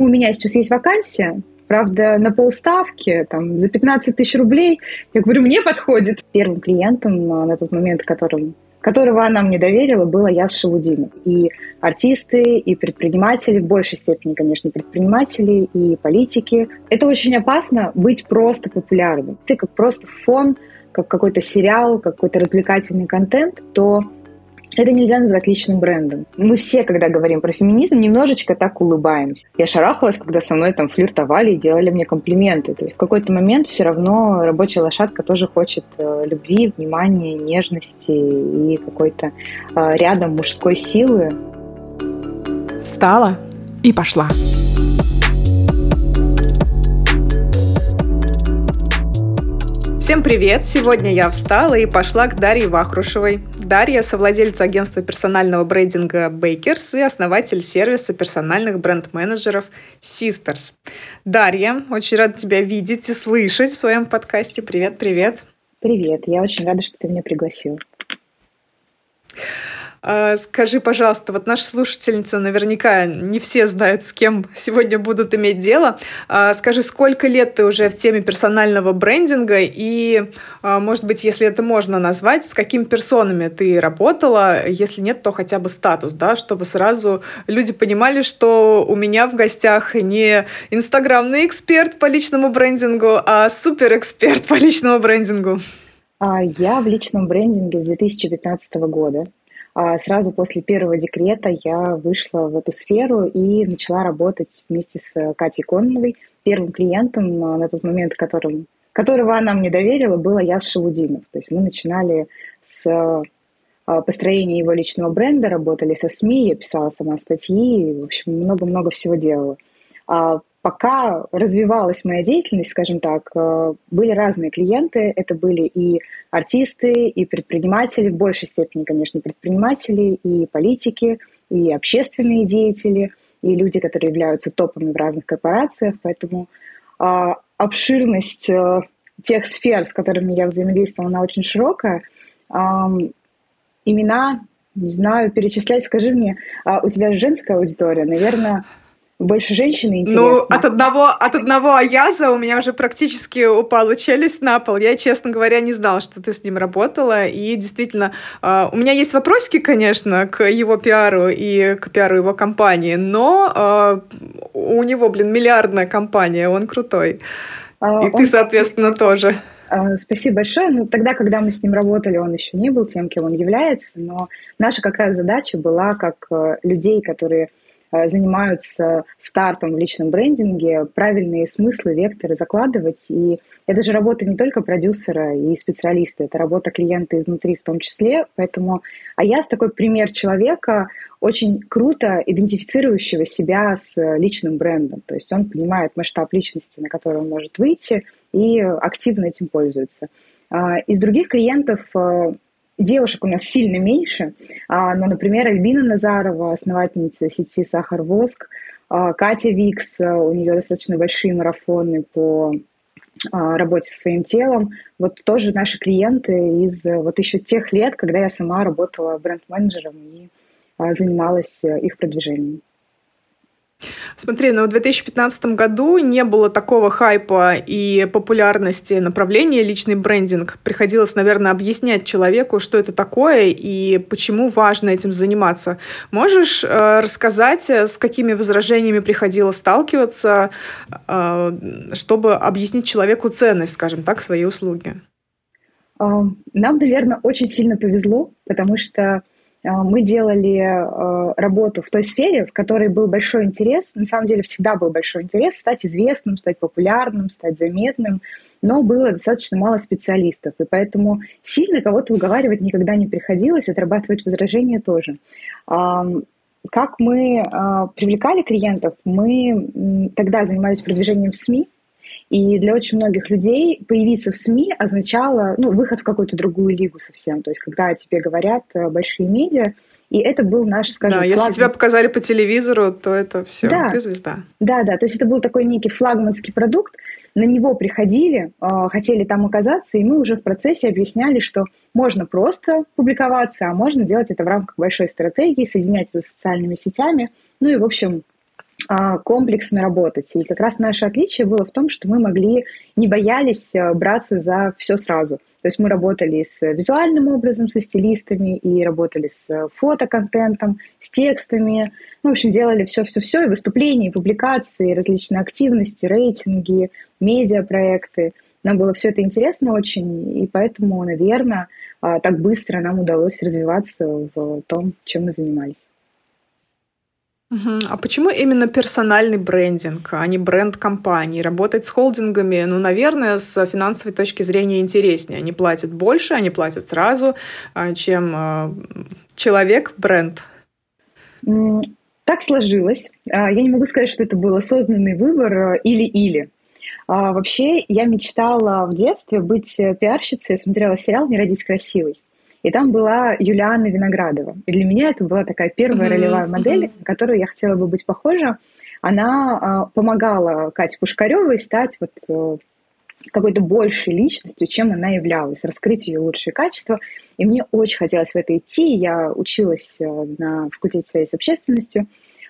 У меня сейчас есть вакансия, правда, на полставки, там, за 15 тысяч рублей. Я говорю, мне подходит. Первым клиентом а, на тот момент, которым которого она мне доверила, была Яс Шавудинов. И артисты, и предприниматели, в большей степени, конечно, предприниматели и политики. Это очень опасно быть просто популярным. Ты как просто фон, как какой-то сериал, как какой-то развлекательный контент, то это нельзя назвать личным брендом. Мы все, когда говорим про феминизм, немножечко так улыбаемся. Я шарахалась, когда со мной там флиртовали и делали мне комплименты. То есть в какой-то момент все равно рабочая лошадка тоже хочет э, любви, внимания, нежности и какой-то э, рядом мужской силы. Встала и пошла. Всем привет! Сегодня я встала и пошла к Дарье Вахрушевой. Дарья – совладельца агентства персонального брендинга Bakers и основатель сервиса персональных бренд-менеджеров Sisters. Дарья, очень рада тебя видеть и слышать в своем подкасте. Привет, привет! Я очень рада, что ты меня пригласила. А, скажи, пожалуйста, вот наши слушательницы наверняка не все знают, с кем сегодня будут иметь дело. А, скажи, сколько лет ты уже в теме персонального брендинга и, а, может быть, если это можно назвать, с какими персонами ты работала? Если нет, то хотя бы статус, да, чтобы сразу люди понимали, что у меня в гостях не инстаграмный эксперт по личному брендингу, а суперэксперт по личному брендингу. Я в личном брендинге с 2015 года. А сразу после первого декрета я вышла в эту сферу и начала работать вместе с Катей Конновой. Первым клиентом а, на тот момент, которым, которого она мне доверила, была Яс Шавудинов. То есть мы начинали с а, построения его личного бренда, работали со СМИ, я писала сама статьи, в общем, много-много всего делала пока развивалась моя деятельность, скажем так, э, были разные клиенты. Это были и артисты, и предприниматели, в большей степени, конечно, предприниматели, и политики, и общественные деятели, и люди, которые являются топами в разных корпорациях. Поэтому э, обширность э, тех сфер, с которыми я взаимодействовала, она очень широкая. Э, имена, не знаю, перечислять, скажи мне, э, у тебя женская аудитория, наверное, больше женщины ну, интересно. Ну, от одного, от одного Аяза у меня уже практически упала челюсть на пол. Я, честно говоря, не знала, что ты с ним работала. И действительно, uh, у меня есть вопросики, конечно, к его пиару и к пиару его компании, но uh, у него, блин, миллиардная компания, он крутой. Uh, и он... ты, соответственно, тоже. Спасибо большое. Ну, тогда, когда мы с ним работали, он еще не был тем, кем он является, но наша как раз задача была как э, людей, которые занимаются стартом в личном брендинге, правильные смыслы, векторы закладывать. И это же работа не только продюсера и специалиста, это работа клиента изнутри в том числе. Поэтому а я с такой пример человека, очень круто идентифицирующего себя с личным брендом. То есть он понимает масштаб личности, на который он может выйти, и активно этим пользуется. А, из других клиентов э, Девушек у нас сильно меньше, а, но, например, Альбина Назарова, основательница сети «Сахар Воск», а, Катя Викс, а, у нее достаточно большие марафоны по работе со своим телом. Вот тоже наши клиенты из вот еще тех лет, когда я сама работала бренд-менеджером и занималась их продвижением. Смотри, ну в 2015 году не было такого хайпа и популярности направления личный брендинг. Приходилось, наверное, объяснять человеку, что это такое и почему важно этим заниматься. Можешь э, рассказать, э, с какими возражениями приходилось сталкиваться, э, чтобы объяснить человеку ценность, скажем так, своей услуги? Нам, наверное, очень сильно повезло, потому что мы делали а, работу в той сфере, в которой был большой интерес. На самом деле всегда был большой интерес стать известным, стать популярным, стать заметным, но было достаточно мало специалистов. И поэтому сильно кого-то уговаривать никогда не приходилось, отрабатывать возражения тоже. Как мы а, привлекали клиентов? Мы тогда занимались продвижением в СМИ, и для очень многих людей появиться в СМИ означало ну, выход в какую-то другую лигу совсем. То есть, когда тебе говорят э, большие медиа, и это был наш, скажем, Да, если тебя показали по телевизору, то это все, да. ты звезда. Да, да, то есть это был такой некий флагманский продукт, на него приходили, э, хотели там оказаться, и мы уже в процессе объясняли, что можно просто публиковаться, а можно делать это в рамках большой стратегии, соединять это с социальными сетями, ну и, в общем, комплексно работать. И как раз наше отличие было в том, что мы могли, не боялись э, браться за все сразу. То есть мы работали с визуальным образом, со стилистами, и работали с фотоконтентом, с текстами. Ну, в общем, делали все-все-все, и выступления, и публикации, и различные активности, рейтинги, медиапроекты. Нам было все это интересно очень, и поэтому, наверное, а, так быстро нам удалось развиваться в том, чем мы занимались. А почему именно персональный брендинг, а не бренд компании? Работать с холдингами, ну, наверное, с финансовой точки зрения интереснее. Они платят больше, они платят сразу, а, чем а, человек-бренд. Так сложилось. А, я не могу сказать, что это был осознанный выбор или-или. Вообще, я мечтала в детстве быть пиарщицей. Я смотрела сериал «Не родись красивой». И там была Юлиана Виноградова. И для меня это была такая первая mm-hmm. ролевая модель, mm-hmm. на которую я хотела бы быть похожа. Она э, помогала Кате Пушкаревой стать вот э, какой-то большей личностью, чем она являлась, раскрыть ее лучшие качества. И мне очень хотелось в это идти. Я училась э, на факультете связи с общественностью.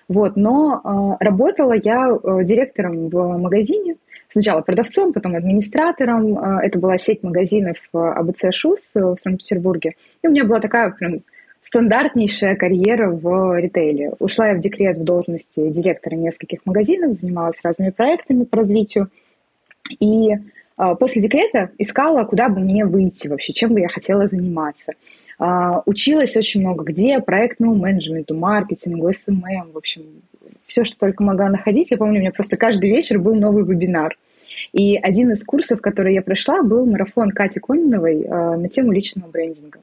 Вот, но э, работала я э, директором в магазине, сначала продавцом, потом администратором. А, это была сеть магазинов а, АБЦ ШУС в Санкт-Петербурге. И у меня была такая прям стандартнейшая карьера в ритейле. Ушла я в декрет в должности директора нескольких магазинов, занималась разными проектами по развитию. И а, после декрета искала, куда бы мне выйти вообще, чем бы я хотела заниматься. Училась очень много где, проектному менеджменту, маркетингу, SMM, эм эм, в общем, все, что только могла находить. Я помню, у меня просто каждый вечер был новый вебинар. И один из курсов, который я прошла, был марафон Кати Кониновой э, на тему личного брендинга.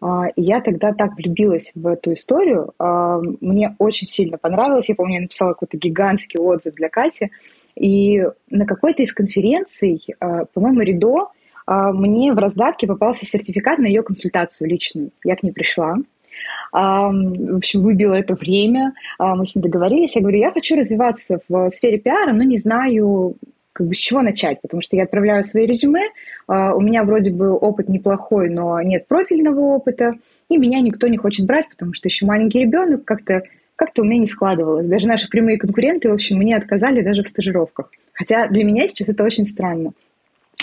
Uh, и я тогда так влюбилась в эту историю. Uh, мне очень сильно понравилось. Я помню, я написала какой-то гигантский отзыв для Кати. И на какой-то из конференций, uh, по-моему, Ридо, мне в раздатке попался сертификат на ее консультацию личную. Я к ней пришла. В общем, выбила это время, а, мы с ней договорились. Я говорю, я хочу развиваться в сфере пиара, но не знаю, как бы с чего начать, потому что я отправляю свои резюме, а, у меня вроде бы опыт неплохой, но нет профильного опыта, и меня никто не хочет брать, потому что еще маленький ребенок, как-то как-то у меня не складывалось. Даже наши прямые конкуренты, в общем, мне отказали даже в стажировках. Хотя для меня сейчас это очень странно.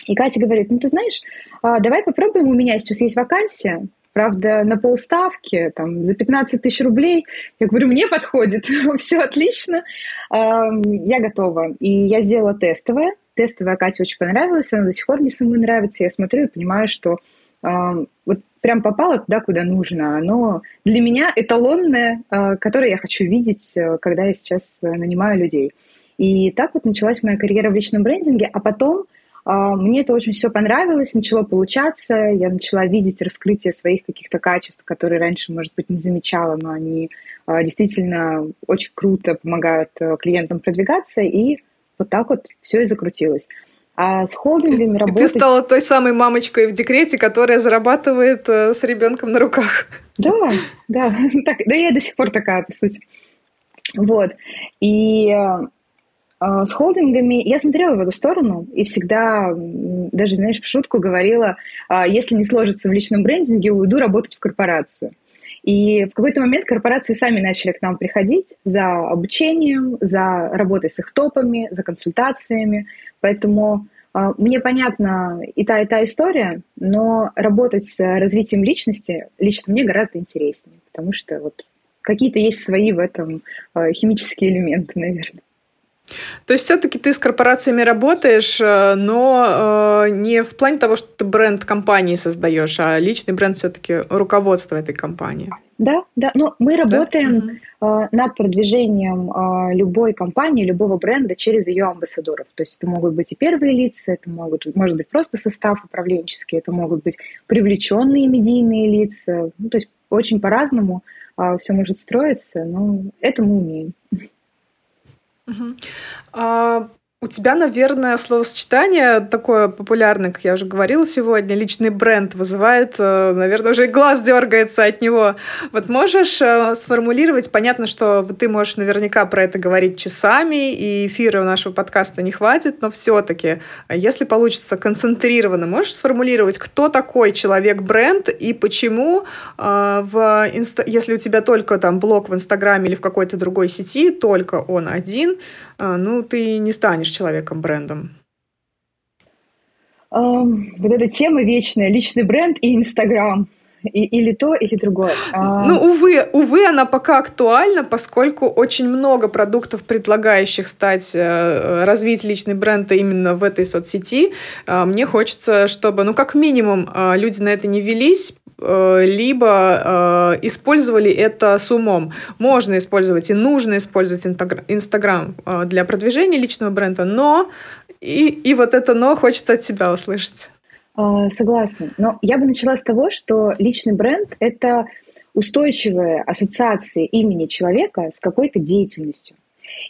И Катя говорит, ну ты знаешь, а, давай попробуем, у меня сейчас есть вакансия, правда, на полставки, там, за 15 тысяч рублей. Я говорю, мне подходит, все отлично, я готова. И я сделала тестовое. Тестовая Кате очень понравилась, она до сих пор мне самой нравится. Я смотрю и понимаю, что вот прям попало туда, куда нужно. Оно для меня эталонное, а, которое я хочу видеть, э, когда я сейчас э, нанимаю людей. И так вот началась моя карьера в личном брендинге, а потом мне это очень все понравилось, начало получаться, я начала видеть раскрытие своих каких-то качеств, которые раньше, может быть, не замечала, но они а, действительно очень круто помогают э, клиентам продвигаться, и вот так вот все и закрутилось. А с холдингами работать... Ты стала той самой мамочкой в декрете, которая зарабатывает э, с ребенком на руках. Да, да, так, да я до сих пор такая, по сути. Вот. И э, а, с холдингами я смотрела в эту сторону и всегда, даже, знаешь, в шутку говорила, а, если не сложится в личном брендинге, уйду работать в корпорацию. И в какой-то момент корпорации сами начали к нам приходить за обучением, за работой с их топами, за консультациями. Поэтому э, мне понятна и та, и та история, но работать с развитием личности лично мне гораздо интереснее, потому что вот какие-то есть свои в этом химические элементы, наверное. То есть все-таки ты с корпорациями работаешь, э, но э, не в плане того, что ты бренд компании создаешь, а личный бренд все-таки руководство этой компании. Да, да. Но мы работаем да? э, над продвижением э, любой компании, любого бренда через ее амбассадоров. То есть это могут быть и первые лица, это могут, может быть просто состав управленческий, это могут быть привлеченные медийные лица. Ну, то есть очень по-разному э, все может строиться, но это мы умеем. Угу. А У тебя, наверное, словосочетание такое популярное, как я уже говорила сегодня, личный бренд вызывает, э, наверное, уже и глаз дергается от него. Вот можешь э, сформулировать, понятно, что ты можешь наверняка про это говорить часами, и эфира у нашего подкаста не хватит, но все-таки, если получится концентрированно, можешь сформулировать, кто такой человек-бренд и почему, э, в инста... если у тебя только там блог в Инстаграме или в какой-то другой сети, только он один, ну, ты не станешь человеком-брендом? Um, вот эта тема вечная, личный бренд и Инстаграм. И, или то, или другое. Ну, увы, увы, она пока актуальна, поскольку очень много продуктов, предлагающих стать, э, развить личный бренд именно в этой соцсети. А, мне хочется, чтобы, ну, как минимум, а, люди на это не велись, либо э, использовали это с умом. Можно использовать и нужно использовать Инстаграм э, для продвижения личного бренда, но и, и вот это но хочется от тебя услышать. А, согласна. Но я бы начала с того, что личный бренд — это устойчивая ассоциация имени человека с какой-то деятельностью.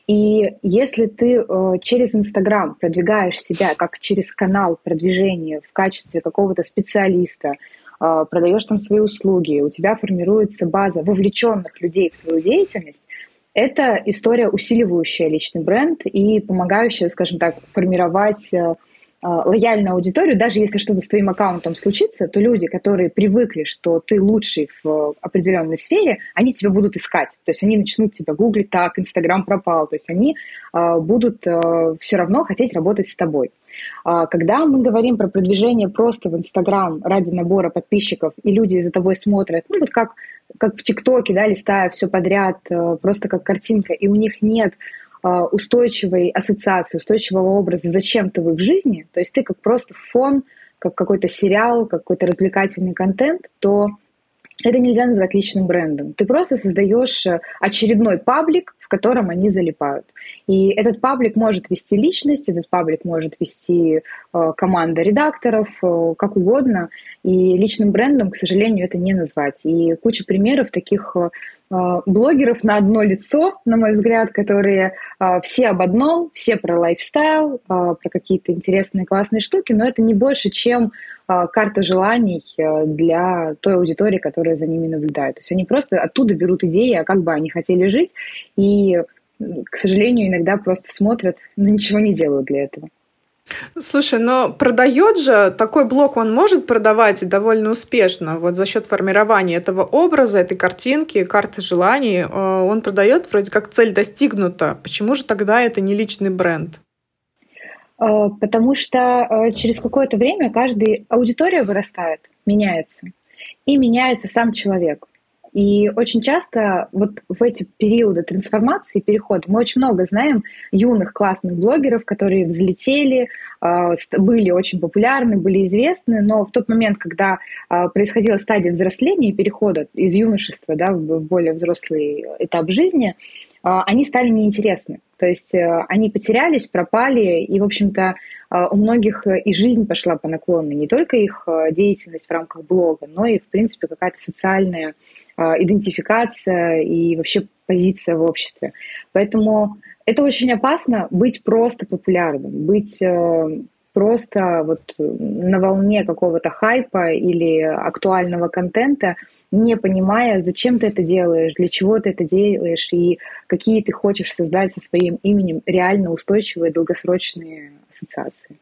И если ты э, через Инстаграм продвигаешь себя как через канал продвижения в качестве какого-то специалиста, продаешь там свои услуги, у тебя формируется база вовлеченных людей в твою деятельность, это история, усиливающая личный бренд и помогающая, скажем так, формировать э, а, лояльную аудиторию, даже если что-то с твоим аккаунтом случится, то люди, которые привыкли, что ты лучший в определенной сфере, они тебя будут искать. То есть они начнут тебя гуглить, так, Инстаграм пропал. То есть они э, будут э, все равно хотеть работать с тобой. А, когда мы говорим про продвижение просто в Инстаграм ради набора подписчиков, и люди за тобой смотрят, ну вот как, как в ТикТоке, да, листая все подряд, э, просто как картинка, и у них нет а, устойчивой ассоциации, устойчивого образа зачем-то в их жизни, то есть ты как просто фон, как какой-то сериал, какой-то развлекательный контент, то это нельзя назвать личным брендом. Ты просто создаешь э, очередной паблик, в котором они залипают. И этот паблик может вести личность, этот паблик может вести э, команда редакторов, э, как угодно. И личным брендом, к сожалению, это не назвать. И куча примеров таких э, а, блогеров на одно лицо, на мой взгляд, которые а, все об одном, все про лайфстайл, а, про какие-то интересные классные штуки, но это не больше, чем карта желаний для той аудитории, которая за ними наблюдает. То есть они просто оттуда берут идеи, а как бы они хотели жить, и, к сожалению, иногда просто смотрят, но ничего не делают для этого. Слушай, но продает же такой блок, он может продавать довольно успешно, вот за счет формирования этого образа, этой картинки, карты желаний, э, он продает, вроде как цель достигнута. Почему же тогда это не личный бренд? Э, потому что э, через какое-то время каждая аудитория вырастает, меняется. И меняется сам человек. И очень часто вот в эти периоды трансформации, перехода, мы очень много знаем юных классных блогеров, которые взлетели, а, были очень популярны, были известны, но в тот момент, когда а, происходила стадия взросления и перехода из юношества да, в более взрослый этап жизни, а, они стали неинтересны. То есть э, они потерялись, пропали, и, в общем-то, у многих и жизнь пошла по наклонной. Не только их деятельность в рамках блога, но и, в принципе, какая-то социальная идентификация и вообще позиция в обществе. Поэтому это очень опасно быть просто популярным, быть э, просто вот на волне какого-то хайпа или актуального контента, не понимая, зачем ты это делаешь, для чего ты это делаешь и какие ты хочешь создать со своим именем реально устойчивые долгосрочные ассоциации.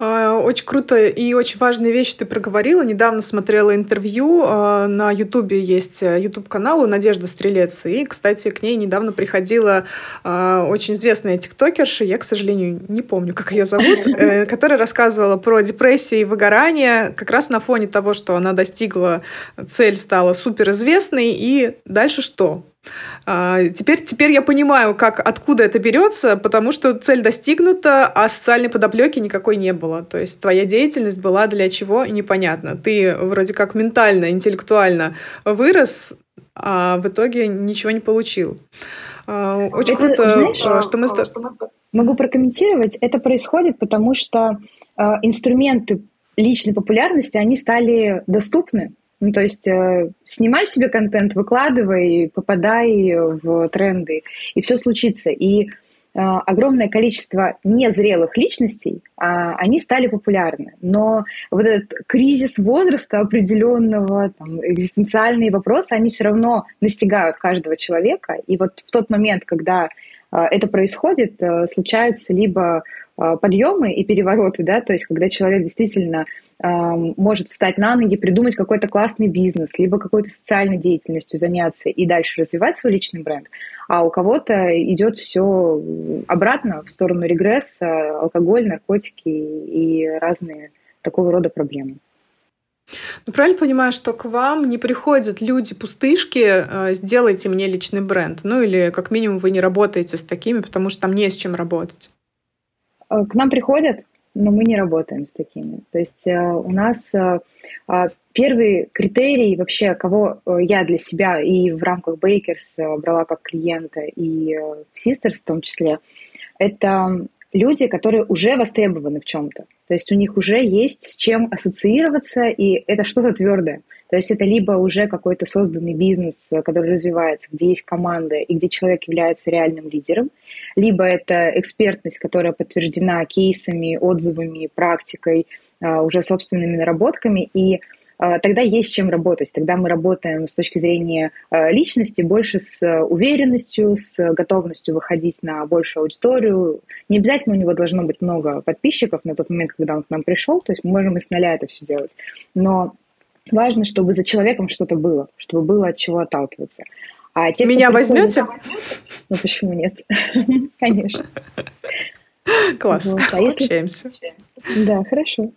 А, очень круто и очень важная вещь ты проговорила. Недавно смотрела интервью. А, на Ютубе есть YouTube-канал э, у Надежды Стрелец. И, кстати, к ней недавно приходила а, очень известная тиктокерша, я, к сожалению, не помню, как ее зовут, э, которая рассказывала про депрессию и выгорание как раз на фоне того, что она достигла цель, стала суперизвестной. И дальше что? А, теперь, теперь я понимаю, как, откуда это берется, потому что цель достигнута, а социальной подоплеки никакой не было. То есть твоя деятельность была для чего, непонятно. Ты вроде как ментально, интеллектуально вырос, а в итоге ничего не получил. А, очень это, круто, знаешь, а, что мы... Могу прокомментировать. Это происходит, потому что инструменты личной популярности, они стали доступны. Ну, то есть э, снимай себе контент, выкладывай, попадай в тренды, и все случится. И э, огромное количество незрелых личностей, а, они стали популярны. Но вот этот кризис возраста определенного, там, экзистенциальные вопросы, они все равно настигают каждого человека. И вот в тот момент, когда это происходит, случаются либо подъемы и перевороты, да, то есть когда человек действительно может встать на ноги, придумать какой-то классный бизнес, либо какой-то социальной деятельностью заняться и дальше развивать свой личный бренд, а у кого-то идет все обратно в сторону регресса, алкоголь, наркотики и разные такого рода проблемы. Ну, правильно понимаю, что к вам не приходят люди-пустышки, э, сделайте мне личный бренд. Ну, или как минимум вы не работаете с такими, потому что там не с чем работать. Э, к нам приходят, но мы не работаем с такими. То есть э, у нас э, а, первый критерий вообще, кого я для себя и в рамках Бейкерс брала как клиента, и в Sisters в том числе, это люди, которые уже востребованы в чем-то. То есть у них уже есть с чем ассоциироваться, и это что-то твердое. То есть это либо уже какой-то созданный бизнес, который развивается, где есть команда и где человек является реальным лидером, либо это экспертность, которая подтверждена кейсами, отзывами, практикой, а, уже собственными наработками, и тогда есть чем работать. Тогда мы работаем с точки зрения а, личности больше с уверенностью, с готовностью выходить на большую аудиторию. Не обязательно у него должно быть много подписчиков на тот момент, когда он к нам пришел, то есть мы можем и с нуля это все делать. Но важно, чтобы за человеком что-то было, чтобы было от чего отталкиваться. А те, Меня возьмете? Ну почему нет? Конечно. Класс. Вот. А если... Общаемся. Да, хорошо.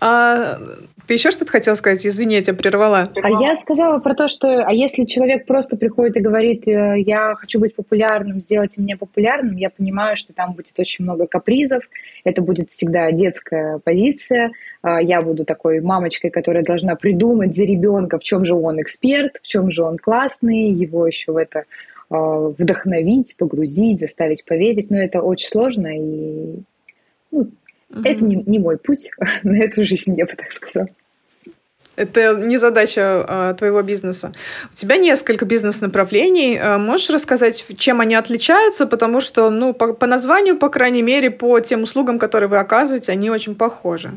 А, ты еще что-то хотела сказать? Извини, я тебя прервала. А я сказала про то, что а если человек просто приходит и говорит, э, я хочу быть популярным, сделайте меня популярным, я понимаю, что там будет очень много капризов, это будет всегда детская позиция, а, я буду такой мамочкой, которая должна придумать за ребенка, в чем же он эксперт, в чем же он классный, его еще в это а, вдохновить, погрузить, заставить поверить, но это очень сложно и ну, Угу. Это не, не мой путь на эту жизнь, я бы так сказала. Это не задача а, твоего бизнеса. У тебя несколько бизнес-направлений. А, можешь рассказать, чем они отличаются? Потому что, ну, по, по названию, по крайней мере, по тем услугам, которые вы оказываете, они очень похожи.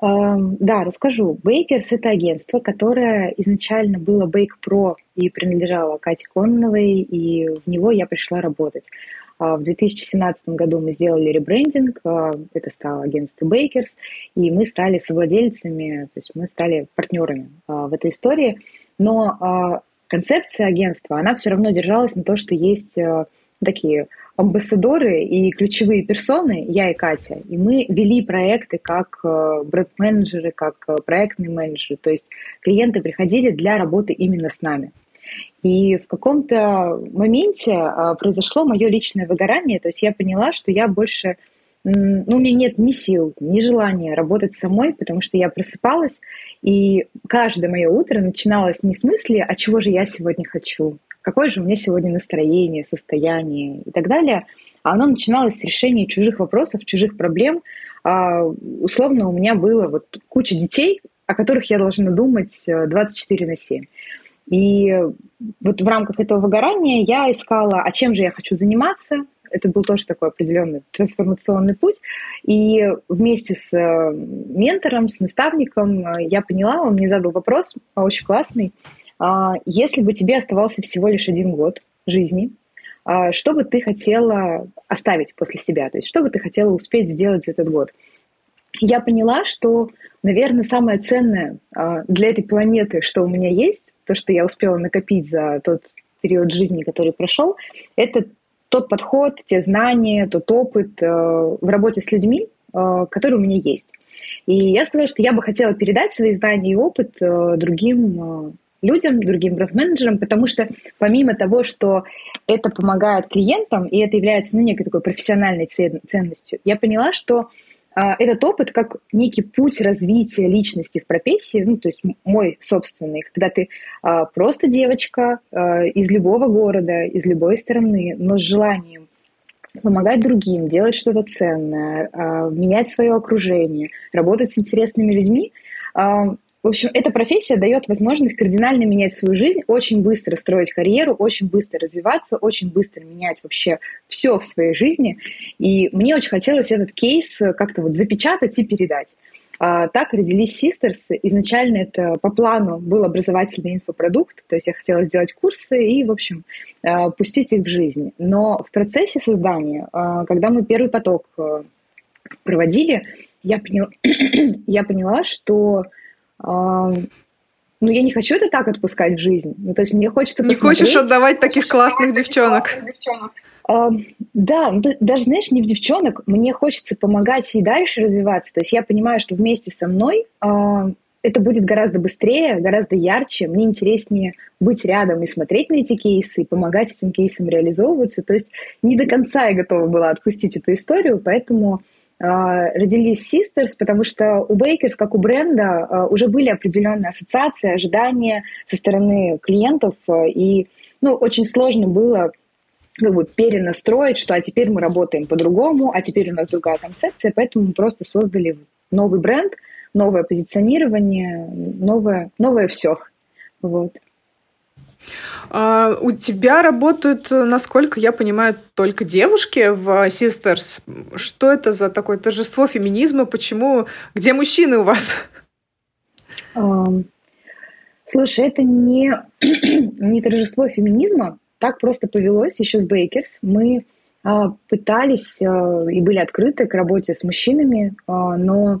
Да, расскажу. Bakers – это агентство, которое изначально было Bake Pro и принадлежало Кате Конновой, и в него я пришла работать. А, в 2017 году мы сделали ребрендинг, а, это стало агентство Bakers, и мы стали совладельцами, то есть мы стали партнерами а, в этой истории. Но концепция агентства, она все равно держалась на то, что есть такие амбассадоры и ключевые персоны, я и Катя, и мы вели проекты как бренд-менеджеры, как проектные менеджеры, то есть клиенты приходили для работы именно с нами. И в каком-то моменте а, произошло мое личное выгорание, то есть я поняла, что я больше, ну, у меня нет ни сил, ни желания работать самой, потому что я просыпалась, и каждое мое утро начиналось не с мысли, а чего же я сегодня хочу, какое же у меня сегодня настроение, состояние и так далее, а оно начиналось с решения чужих вопросов, чужих проблем. А, условно, у меня было вот куча детей, о которых я должна думать 24 э, на 7. И вот в рамках этого выгорания я искала, а чем же я хочу заниматься. Это был тоже такой определенный трансформационный путь. И вместе с э, ментором, с наставником э, я поняла, он мне задал вопрос, очень классный. А, если бы тебе оставался всего лишь один год жизни, а, что бы ты хотела оставить после себя? То есть что бы ты хотела успеть сделать за этот год? Я поняла, что, наверное, самое ценное а, для этой планеты, что у меня есть, то, что я успела накопить за тот период жизни, который прошел, это тот подход, те знания, тот опыт э, в работе с людьми, э, который у меня есть. И я сказала, что я бы хотела передать свои знания и опыт э, другим людям, другим бренд-менеджерам, потому что помимо того, что это помогает клиентам, и это является ну, некой такой профессиональной ценностью, я поняла, что этот опыт как некий путь развития личности в профессии, ну, то есть мой собственный, когда ты а, просто девочка а, из любого города, из любой страны, но с желанием помогать другим, делать что-то ценное, менять свое окружение, работать с интересными людьми. В общем, эта профессия дает возможность кардинально менять свою жизнь, очень быстро строить карьеру, очень быстро развиваться, очень быстро менять вообще все в своей жизни. И мне очень хотелось этот кейс как-то вот запечатать и передать. А, так родились Sisters. Изначально это по плану был образовательный инфопродукт, то есть я хотела сделать курсы и, в общем, а, пустить их в жизнь. Но в процессе создания, а, когда мы первый поток проводили, я поняла, я поняла что ну, я не хочу это так отпускать в жизнь. Ну, то есть мне хочется Не хочешь отдавать таких классных девчонок. девчонок. Да, ну, даже, знаешь, не в девчонок, мне хочется помогать и дальше развиваться. То есть я понимаю, что вместе со мной это будет гораздо быстрее, гораздо ярче. Мне интереснее быть рядом и смотреть на эти кейсы, и помогать этим кейсам реализовываться. То есть не до конца я готова была отпустить эту историю, поэтому а, родились Sisters, потому что у Bakers, как у бренда, а, уже были определенные ассоциации, ожидания со стороны клиентов, и ну, очень сложно было как бы перенастроить, что а теперь мы работаем по-другому, а теперь у нас другая концепция, поэтому мы просто создали новый бренд, новое позиционирование, новое, новое все. Вот. А, у тебя работают, насколько я понимаю, только девушки в Sisters. Что это за такое торжество феминизма? Почему? Где мужчины у вас? Слушай, это не, не торжество феминизма, так просто повелось еще с Бейкерс. Мы а, пытались а, и были открыты к работе с мужчинами, а, но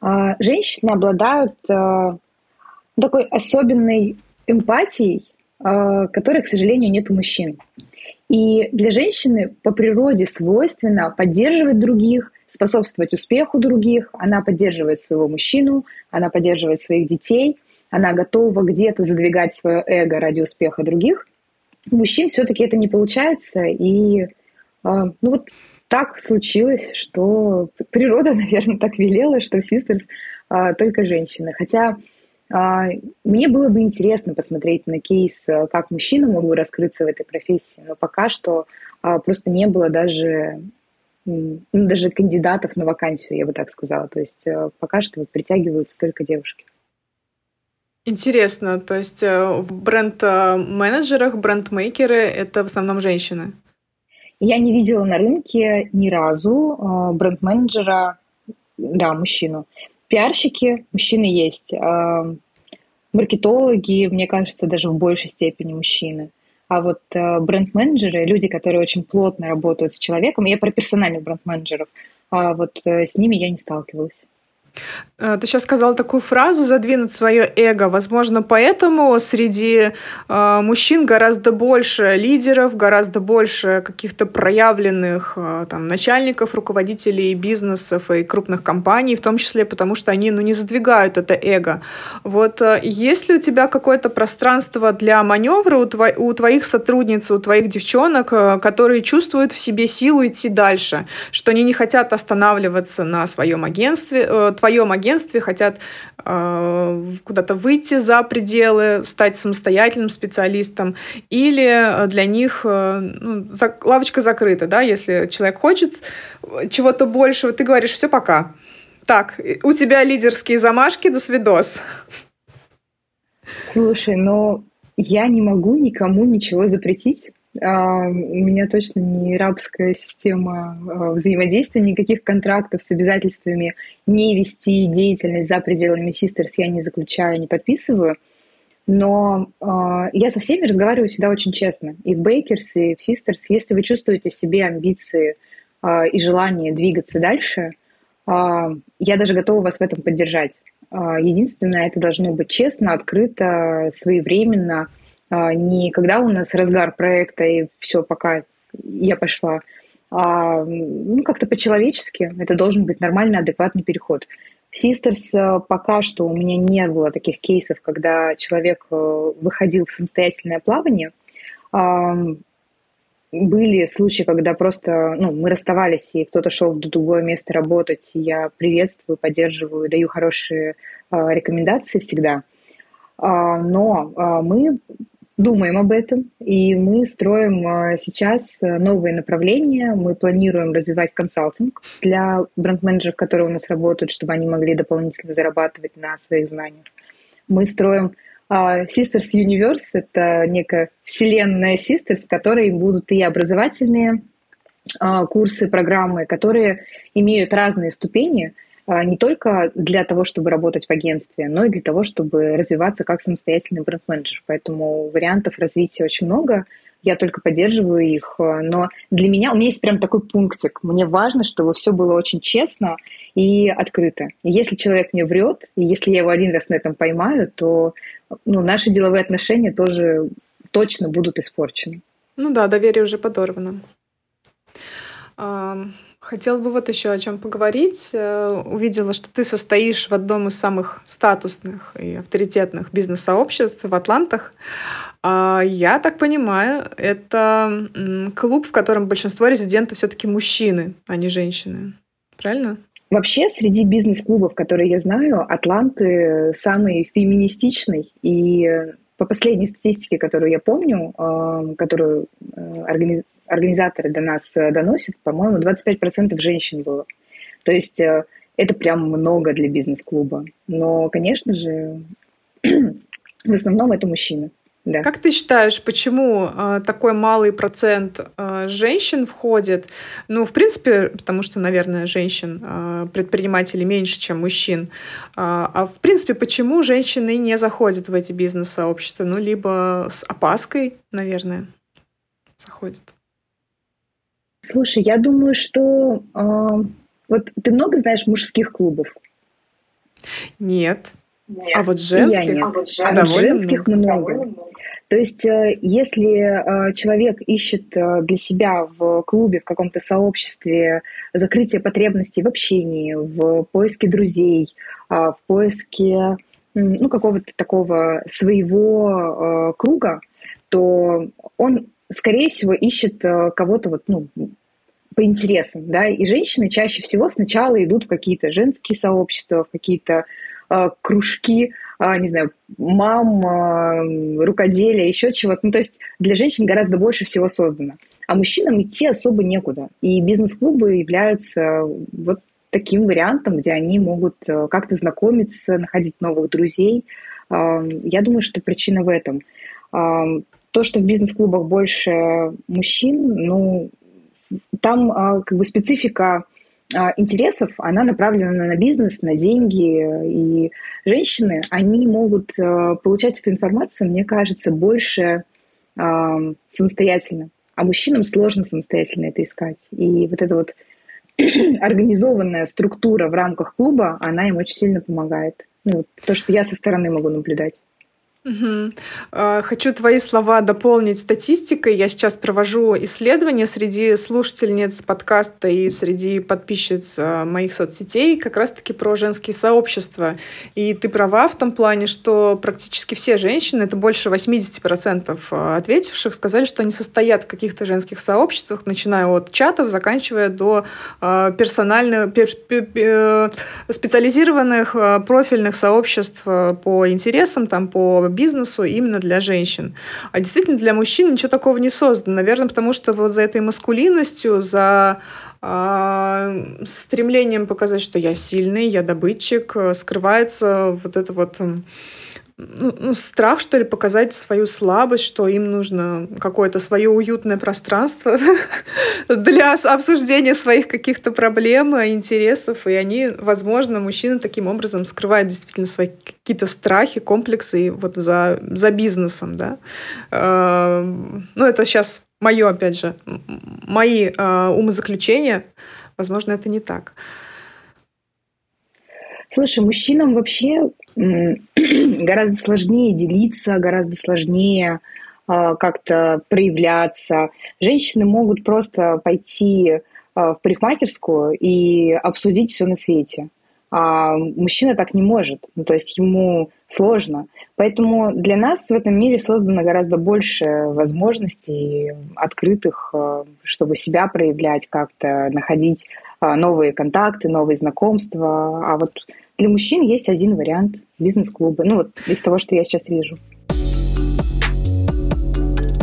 а, женщины обладают а, такой особенной эмпатией, а, которой, к сожалению, нет у мужчин. И для женщины по природе свойственно поддерживать других, способствовать успеху других. Она поддерживает своего мужчину, она поддерживает своих детей, она готова где-то задвигать свое эго ради успеха других – у мужчин все-таки это не получается, и а, ну вот так случилось, что природа, наверное, так велела, что в Sisters а, только женщины. Хотя а, мне было бы интересно посмотреть на кейс, как мужчина мог бы раскрыться в этой профессии, но пока что просто не было даже ну, даже кандидатов на вакансию, я бы так сказала. То есть пока что вот притягиваются только девушки. Интересно, то есть э, в бренд-менеджерах, бренд-мейкеры — это в основном женщины? Я не видела на рынке ни разу э, бренд-менеджера, да, мужчину. Пиарщики, мужчины есть. Э, маркетологи, мне кажется, даже в большей степени мужчины. А вот бренд-менеджеры, люди, которые очень плотно работают с человеком, я про персональных бренд-менеджеров, а вот с ними я не сталкивалась. Э, ты сейчас сказала такую фразу «задвинуть свое эго». Возможно, поэтому среди э, мужчин гораздо больше лидеров, гораздо больше каких-то проявленных э, там, начальников, руководителей бизнесов и крупных компаний, в том числе потому, что они ну, не задвигают это эго. Вот э, есть ли у тебя какое-то пространство для маневра у, тво- у твоих сотрудниц, у твоих девчонок, э, которые чувствуют в себе силу идти дальше, что они не хотят останавливаться на своем агентстве, э, твоем агентстве хотят э, куда-то выйти за пределы, стать самостоятельным специалистом, или для них э, ну, лавочка закрыта, да, если человек хочет чего-то большего, ты говоришь, все, пока. Так, у тебя лидерские замашки, до свидос. Слушай, но я не могу никому ничего запретить. А, у меня точно не рабская система а, взаимодействия, никаких контрактов с обязательствами не вести деятельность за пределами Sisters я не заключаю, не подписываю. Но э, я со всеми разговариваю всегда очень честно. И в Bakers, и в Sisters. Если вы чувствуете в себе амбиции э, и желание двигаться дальше, э, я даже готова вас в этом поддержать. Э, единственное, это должно быть честно, открыто, своевременно – не когда у нас разгар проекта и все, пока я пошла, а ну, как-то по-человечески. Это должен быть нормальный, адекватный переход. В Sisters э, пока что у меня не было таких кейсов, когда человек э, выходил в самостоятельное плавание. Были случаи, когда просто ну, мы расставались, и кто-то шел в другое место работать. Я приветствую, поддерживаю, даю хорошие а, рекомендации всегда. Но мы думаем об этом, и мы строим а, сейчас э, новые направления. Мы планируем развивать консалтинг для бренд-менеджеров, которые у нас работают, чтобы они могли дополнительно зарабатывать на своих знаниях. Мы строим uh, Sisters Universe, это некая вселенная Sisters, в которой будут и образовательные uh, курсы, программы, которые имеют разные ступени, не только для того, чтобы работать в агентстве, но и для того, чтобы развиваться как самостоятельный бренд-менеджер. Поэтому вариантов развития очень много – я только поддерживаю их. Э, но для меня, у меня есть прям такой пунктик. Мне важно, чтобы все было очень честно и открыто. И если человек мне врет, и если я его один раз на этом поймаю, то ну, наши деловые отношения тоже точно будут испорчены. Ну да, доверие уже подорвано. Хотела бы вот еще о чем поговорить. Э, увидела, что ты состоишь в одном из самых статусных и авторитетных бизнес-сообществ в Атлантах. А, я так понимаю, это клуб, в котором большинство резидентов все-таки мужчины, а не женщины. Правильно? Вообще, среди бизнес-клубов, которые я знаю, Атланты самый феминистичный. И по последней статистике, которую я помню, э, которую э, организаторы до нас э, доносят, по-моему, 25% женщин было. То есть э, это прям много для бизнес-клуба. Но, конечно же, в основном это мужчины. Да. Как ты считаешь, почему э, такой малый процент э, женщин входит? Ну, в принципе, потому что, наверное, женщин э, предпринимателей меньше, чем мужчин. Э, а в принципе, почему женщины не заходят в эти бизнес-сообщества? Ну, либо с опаской, наверное, заходят. Слушай, я думаю, что э, вот ты много знаешь мужских клубов? Нет. Нет. А вот женских, а вот женских, а женских много. много. То есть, э, если э, человек ищет э, для себя в клубе, в каком-то сообществе закрытие потребностей в общении, в поиске друзей, в поиске ну, какого-то такого своего круга, то он скорее всего, ищет э, кого-то вот, ну, по интересам, да, и женщины чаще всего сначала идут в какие-то женские сообщества, в какие-то э, кружки, э, не знаю, мам, э, рукоделия, еще чего-то. Ну, то есть для женщин гораздо больше всего создано. А мужчинам идти особо некуда. И бизнес-клубы являются вот таким вариантом, где они могут э, как-то знакомиться, находить новых друзей. Э, я думаю, что причина в этом. То, что в бизнес-клубах больше мужчин, ну, там а, как бы специфика а, интересов, она направлена на бизнес, на деньги. И женщины, они могут а, получать эту информацию, мне кажется, больше самостоятельно. А мужчинам сложно самостоятельно это искать. И вот эта вот организованная структура в рамках клуба, она им очень сильно помогает. Ну, то, что я со стороны могу наблюдать. Угу. Хочу твои слова дополнить статистикой. Я сейчас провожу исследования среди слушательниц подкаста и среди подписчиц а, моих соцсетей как раз-таки про женские сообщества. И ты права в том плане, что практически все женщины, это больше 80% а, ответивших, сказали, что они состоят в каких-то женских сообществах, начиная от чатов, заканчивая до персональных, специализированных профильных сообществ по интересам, там, по бизнесу именно для женщин. А действительно для мужчин ничего такого не создано. Наверное, потому что вот за этой маскулинностью, за э, стремлением показать, что я сильный, я добытчик, э, скрывается вот это вот ну, ну, страх, что ли, показать свою слабость, что им нужно какое-то свое уютное пространство для обсуждения своих каких-то проблем, интересов. И они, возможно, мужчины таким образом скрывают действительно свои какие-то страхи, комплексы вот за, за бизнесом, да. Эм, ну, это сейчас мое, опять же, мои э, умозаключения. Возможно, это не так. Слушай, мужчинам вообще гораздо сложнее делиться, гораздо сложнее а, как-то проявляться. Женщины могут просто пойти а, в парикмахерскую и обсудить все на свете. А мужчина так не может. Ну, то есть ему сложно. Поэтому для нас в этом мире создано гораздо больше возможностей открытых, а, чтобы себя проявлять как-то, находить новые контакты, новые знакомства. А вот для мужчин есть один вариант – бизнес-клубы. Ну вот из того, что я сейчас вижу.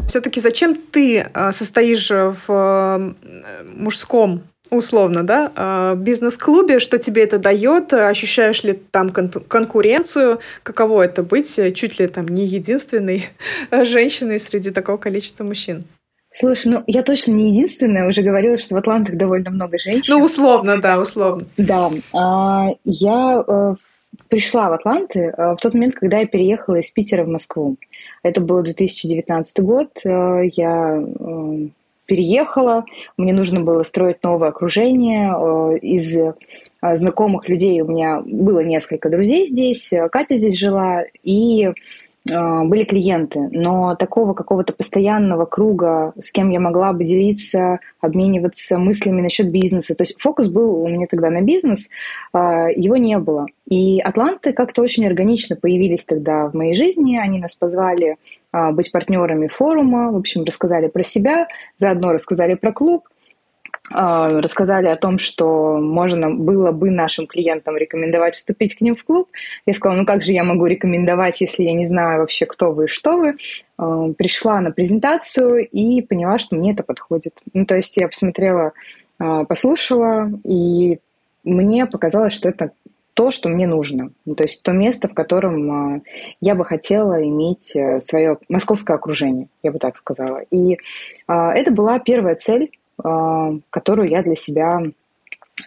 Все-таки зачем ты а, состоишь в мужском условно, да, а, бизнес-клубе, что тебе это дает, ощущаешь ли там кон- конкуренцию, каково это быть чуть ли там не единственной женщиной среди такого количества мужчин? Слушай, ну я точно не единственная, уже говорила, что в Атлантах довольно много женщин. Ну, условно, да, условно. Да, а, я э, пришла в Атланты э, в тот момент, когда я переехала из Питера в Москву. Это был 2019 год. Э, я переехала, мне нужно было строить новое окружение. Из знакомых людей у меня было несколько друзей здесь, Катя здесь жила, и были клиенты, но такого какого-то постоянного круга, с кем я могла бы делиться, обмениваться мыслями насчет бизнеса. То есть фокус был у меня тогда на бизнес, а, его не было. И Атланты как-то очень органично появились тогда в моей жизни. Они нас позвали а, быть партнерами форума, в общем, рассказали про себя, заодно рассказали про клуб. А, рассказали о том, что можно было бы нашим клиентам рекомендовать вступить к ним в клуб. Я сказала, ну как же я могу рекомендовать, если я не знаю вообще, кто вы и что вы. А, пришла на презентацию и поняла, что мне это подходит. Ну, то есть я посмотрела, а, послушала, и мне показалось, что это то, что мне нужно. Ну, то есть то место, в котором я бы хотела иметь э, свое московское окружение, я бы так сказала. И это была первая цель которую я для себя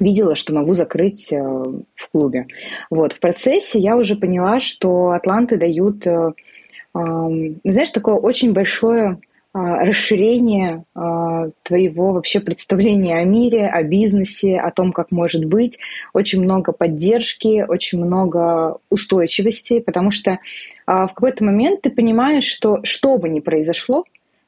видела, что могу закрыть э, в клубе. Вот. В процессе я уже поняла, что атланты дают, э, знаешь, такое очень большое расширение твоего вообще представления о мире, о бизнесе, о том, как может быть. Очень много поддержки, очень много устойчивости, потому что в какой-то момент ты понимаешь, что что бы ни произошло,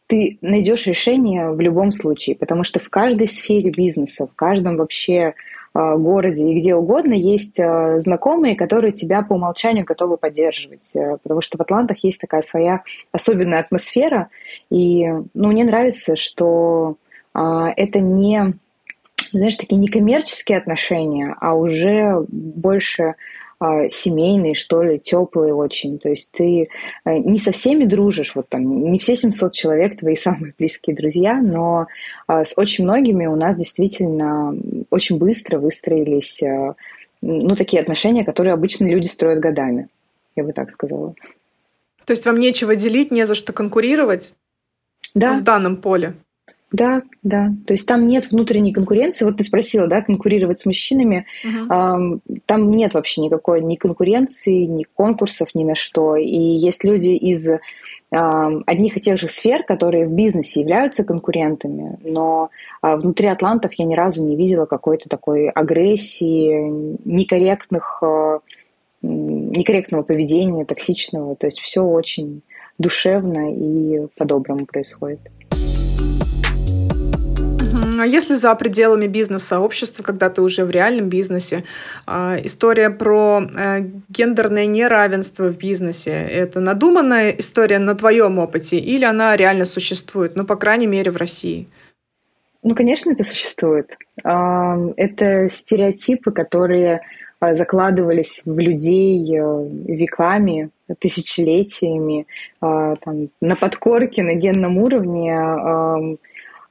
ты найдешь решение в любом случае, потому что в каждой сфере бизнеса, в каждом вообще а, городе и где угодно есть а, знакомые, которые тебя по умолчанию готовы поддерживать, э, потому что в Атлантах есть такая своя особенная атмосфера, и ну, мне нравится, что а, это не, знаешь, такие некоммерческие отношения, а уже больше а, семейные, что ли, теплые очень. То есть ты э, не со всеми дружишь, вот там не все 700 человек твои самые близкие друзья, но а, с очень многими у нас действительно очень быстро выстроились э, ну, такие отношения, которые обычно люди строят годами, я бы так сказала. То есть вам нечего делить, не за что конкурировать да. в данном поле? Да, да. То есть там нет внутренней конкуренции. Вот ты спросила, да, конкурировать с мужчинами. Uh-huh. Там нет вообще никакой ни конкуренции, ни конкурсов, ни на что. И есть люди из одних и тех же сфер, которые в бизнесе являются конкурентами, но а, внутри атлантов я ни разу не видела какой-то такой агрессии, некорректных, а, некорректного поведения, токсичного. То есть все очень душевно и по-доброму происходит. А если за пределами бизнес-сообщества, когда ты уже в реальном бизнесе, а, история про э, гендерное неравенство в бизнесе, это надуманная история на твоем опыте или она реально существует, ну, по крайней мере, в России? Ну, конечно, это существует. Это стереотипы, которые а, закладывались в людей э, веками, тысячелетиями, там, на подкорке, на генном уровне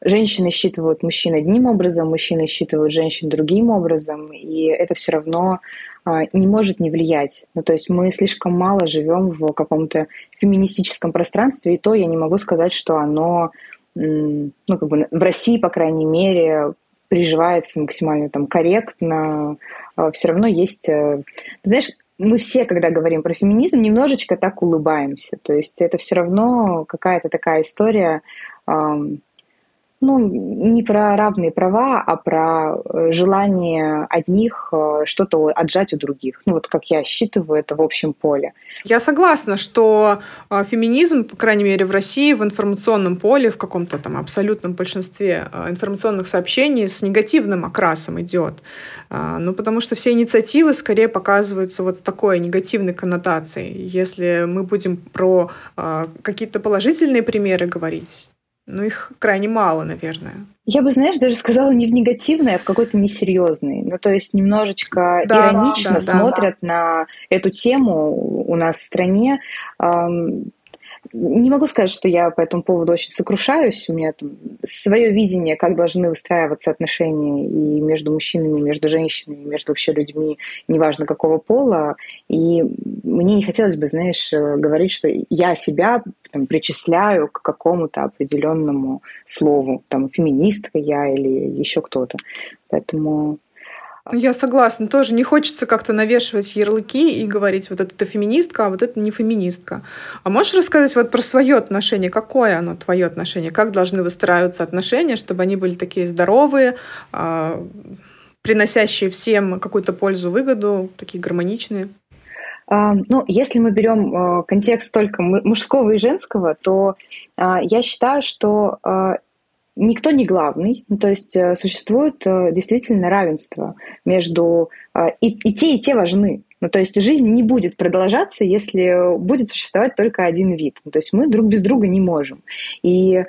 женщины считывают мужчин одним образом, мужчины считывают женщин другим образом, и это все равно а, не может не влиять. Ну, то есть мы слишком мало живем в каком-то феминистическом пространстве, и то я не могу сказать, что оно, ну, как бы в России, по крайней мере, приживается максимально там корректно. А, все равно есть... Э, знаешь, мы все, когда говорим про феминизм, немножечко так улыбаемся. То есть это все равно какая-то такая история ну, не про равные права, а про э, желание одних э, что-то отжать у других. Ну, вот как я считываю это в общем поле. Я согласна, что э, феминизм, по крайней мере, в России в информационном поле, в каком-то там абсолютном большинстве информационных сообщений с негативным окрасом идет. Ну, потому что все инициативы скорее показываются вот с такой негативной коннотацией. Если мы будем про какие-то положительные примеры говорить, ну, их крайне мало, наверное. Я бы, знаешь, даже сказала не в негативный, а в какой-то несерьезный. Ну, то есть немножечко да, иронично да, смотрят да. на эту тему у нас в стране. Не могу сказать, что я по этому поводу очень сокрушаюсь. У меня там свое видение, как должны выстраиваться отношения и между мужчинами, между женщинами, между вообще людьми, неважно какого пола. И мне не хотелось бы, знаешь, говорить, что я себя там, причисляю к какому-то определенному слову, там, феминистка я или еще кто-то. Поэтому я согласна, тоже не хочется как-то навешивать ярлыки и говорить, вот это феминистка, а вот это не феминистка. А можешь рассказать вот про свое отношение? Какое оно, твое отношение? Как должны выстраиваться отношения, чтобы они были такие здоровые, а, приносящие всем какую-то пользу, выгоду, такие гармоничные? А, ну, если мы берем а, контекст только мужского и женского, то я считаю, что никто не главный, ну, то есть э, существует э, действительно равенство между... Э, и, и те, и те важны. Ну, то есть жизнь не будет продолжаться, если будет существовать только один вид. Ну, то есть мы друг без друга не можем. И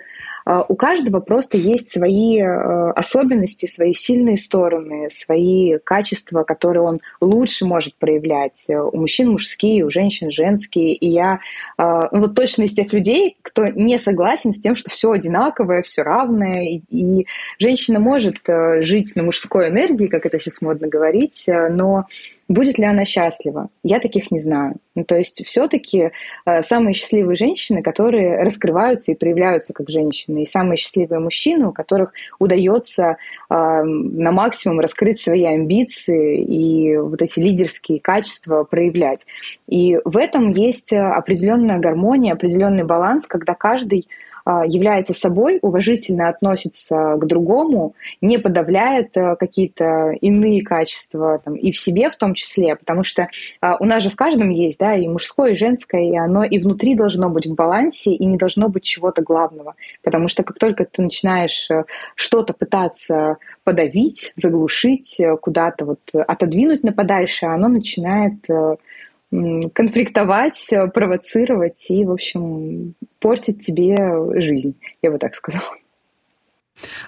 у каждого просто есть свои а, особенности, свои сильные стороны, свои качества, которые он лучше может проявлять. У мужчин мужские, у женщин женские. И я а, ну, вот точно из тех людей, кто не согласен с тем, что все одинаковое, все равное. И, и женщина может жить на мужской энергии, как это сейчас модно говорить, но Будет ли она счастлива? Я таких не знаю. Ну, то есть все-таки э, самые счастливые женщины, которые раскрываются и проявляются как женщины, и самые счастливые мужчины, у которых удается э, на максимум раскрыть свои амбиции и вот эти лидерские качества проявлять. И в этом есть определенная гармония, определенный баланс, когда каждый является собой, уважительно относится к другому, не подавляет э, какие-то иные качества там, и в себе в том числе, потому что а, у нас же в каждом есть, да, и мужское, и женское, и оно и внутри должно быть в балансе, и не должно быть чего-то главного, потому что как только ты начинаешь э, что-то пытаться подавить, заглушить, э, куда-то вот отодвинуть на подальше, оно начинает конфликтовать, провоцировать и, в общем, портить тебе жизнь, я бы так сказала.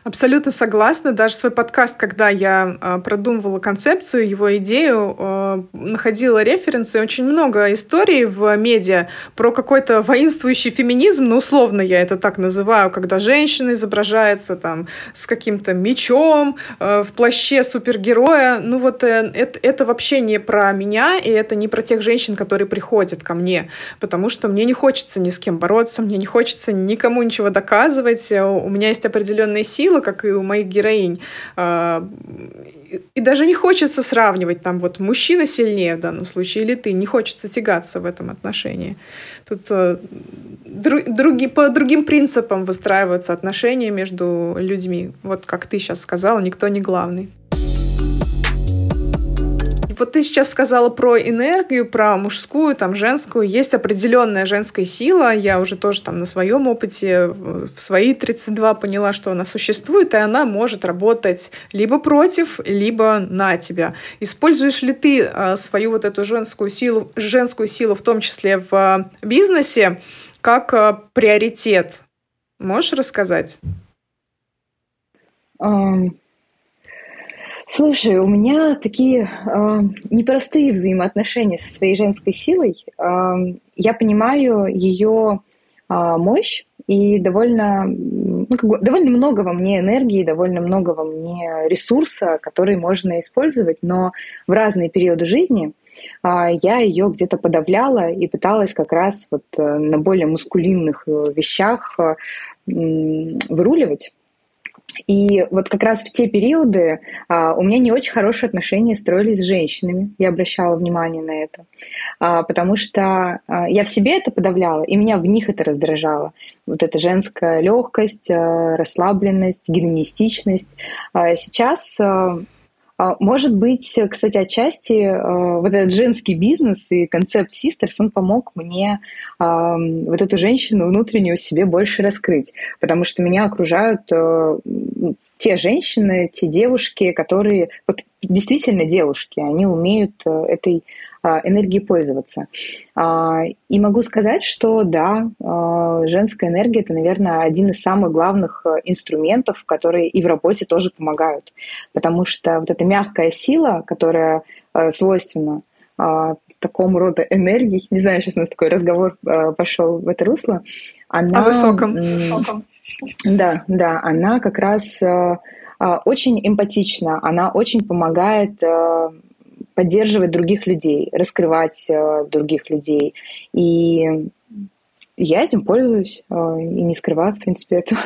Абсолютно согласна. Даже свой подкаст, когда я э, продумывала концепцию, его идею, э, находила референсы. Очень много историй в медиа про какой-то воинствующий феминизм, ну, условно я это так называю, когда женщина изображается там с каким-то мечом э, в плаще супергероя. Ну, вот э, это, это вообще не про меня, и это не про тех женщин, которые приходят ко мне, потому что мне не хочется ни с кем бороться, мне не хочется никому ничего доказывать. У меня есть определенные определенная сила, как и у моих героинь. А, и даже не хочется сравнивать, там вот мужчина сильнее в данном случае или ты, не хочется тягаться в этом отношении. Тут э, други, по другим принципам выстраиваются отношения между людьми. Вот как ты сейчас сказала, никто не главный. Вот ты сейчас сказала про энергию, про мужскую, там, женскую. Есть определенная женская сила. Я уже тоже там на своем опыте в свои 32 поняла, что она существует, и она может работать либо против, либо на тебя. Используешь ли ты а, свою вот эту женскую силу, женскую силу, в том числе в а, бизнесе, как приоритет? Можешь рассказать? Um, Слушай, у меня такие э, непростые взаимоотношения со своей женской силой. Э, я понимаю ее э, мощь и довольно, ну, как бы, довольно много во мне энергии, довольно много во мне ресурса, который можно использовать, но в разные периоды жизни я ее где-то подавляла и пыталась как раз вот э, на более мускулинных э, вещах э, выруливать. И вот как раз в те периоды а, у меня не очень хорошие отношения строились с женщинами. Я обращала внимание на это. А, потому что а, я в себе это подавляла, и меня в них это раздражало. Вот эта женская легкость, а, расслабленность, гедонистичность. А сейчас а, может быть, кстати, отчасти а, вот этот женский бизнес и концепт Sisters, он помог мне а, вот эту женщину внутреннюю себе больше раскрыть, потому что меня окружают те женщины, те девушки, которые вот действительно девушки, они умеют этой а, энергией пользоваться. А, и могу сказать, что да, а, женская энергия это, наверное, один из самых главных инструментов, которые и в работе тоже помогают. Потому что вот эта мягкая сила, которая свойственна такому рода энергий, не знаю, сейчас у нас такой разговор э, пошел в это русло, она... О высоком. высоком. Да, да, она как раз э, э, очень эмпатична, она очень помогает э, поддерживать других людей, раскрывать э, других людей. И я этим пользуюсь э, и не скрываю, в принципе, этого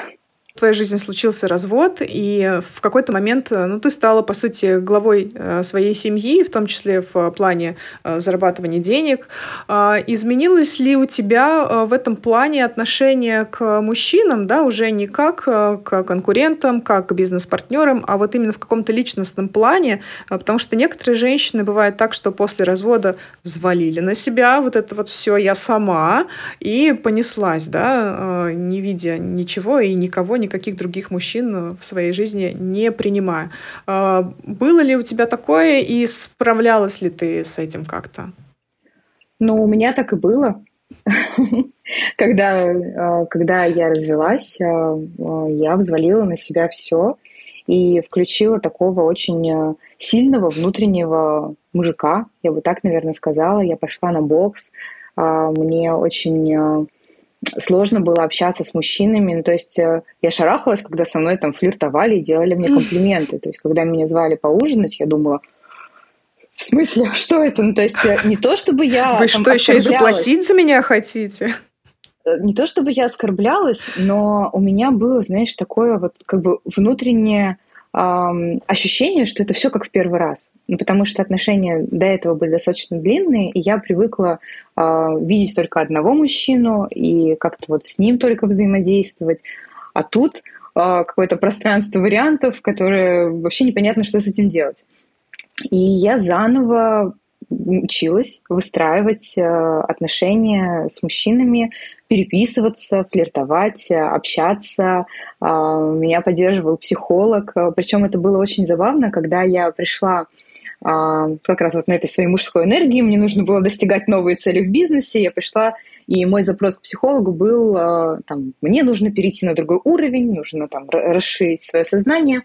в твоей жизни случился развод, и в какой-то момент ну, ты стала, по сути, главой э, своей семьи, в том числе в плане э, зарабатывания денег. А, изменилось ли у тебя э, в этом плане отношение к мужчинам, да, уже не как к конкурентам, как к бизнес-партнерам, а вот именно в каком-то личностном плане, потому что некоторые женщины бывают так, что после развода взвалили на себя вот это вот все «я сама» и понеслась, да, не видя ничего и никого, никаких других мужчин в своей жизни не принимая. А, было ли у тебя такое и справлялась ли ты с этим как-то? Ну, у меня так и было. когда, а, когда я развелась, а, я взвалила на себя все и включила такого очень сильного внутреннего мужика, я бы так, наверное, сказала. Я пошла на бокс, мне очень сложно было общаться с мужчинами. Ну, то есть э, я шарахалась, когда со мной там флиртовали и делали мне комплименты. То есть когда меня звали поужинать, я думала, в смысле, что это? Ну, то есть э, не то, чтобы я... Вы что, еще и заплатить за меня хотите? Э, не то, чтобы я оскорблялась, но у меня было, знаешь, такое вот как бы внутреннее ощущение, что это все как в первый раз. Ну, потому что отношения до этого были достаточно длинные, и я привыкла э, видеть только одного мужчину и как-то вот с ним только взаимодействовать. А тут э, какое-то пространство вариантов, которое вообще непонятно, что с этим делать. И я заново училась выстраивать э, отношения с мужчинами, переписываться, флиртовать, э, общаться. А, меня поддерживал психолог. Причем это было очень забавно, когда я пришла а, как раз вот на этой своей мужской энергии, мне нужно было достигать новые цели в бизнесе, я пришла, и мой запрос к психологу был, там, мне нужно перейти на другой уровень, нужно там расширить свое сознание,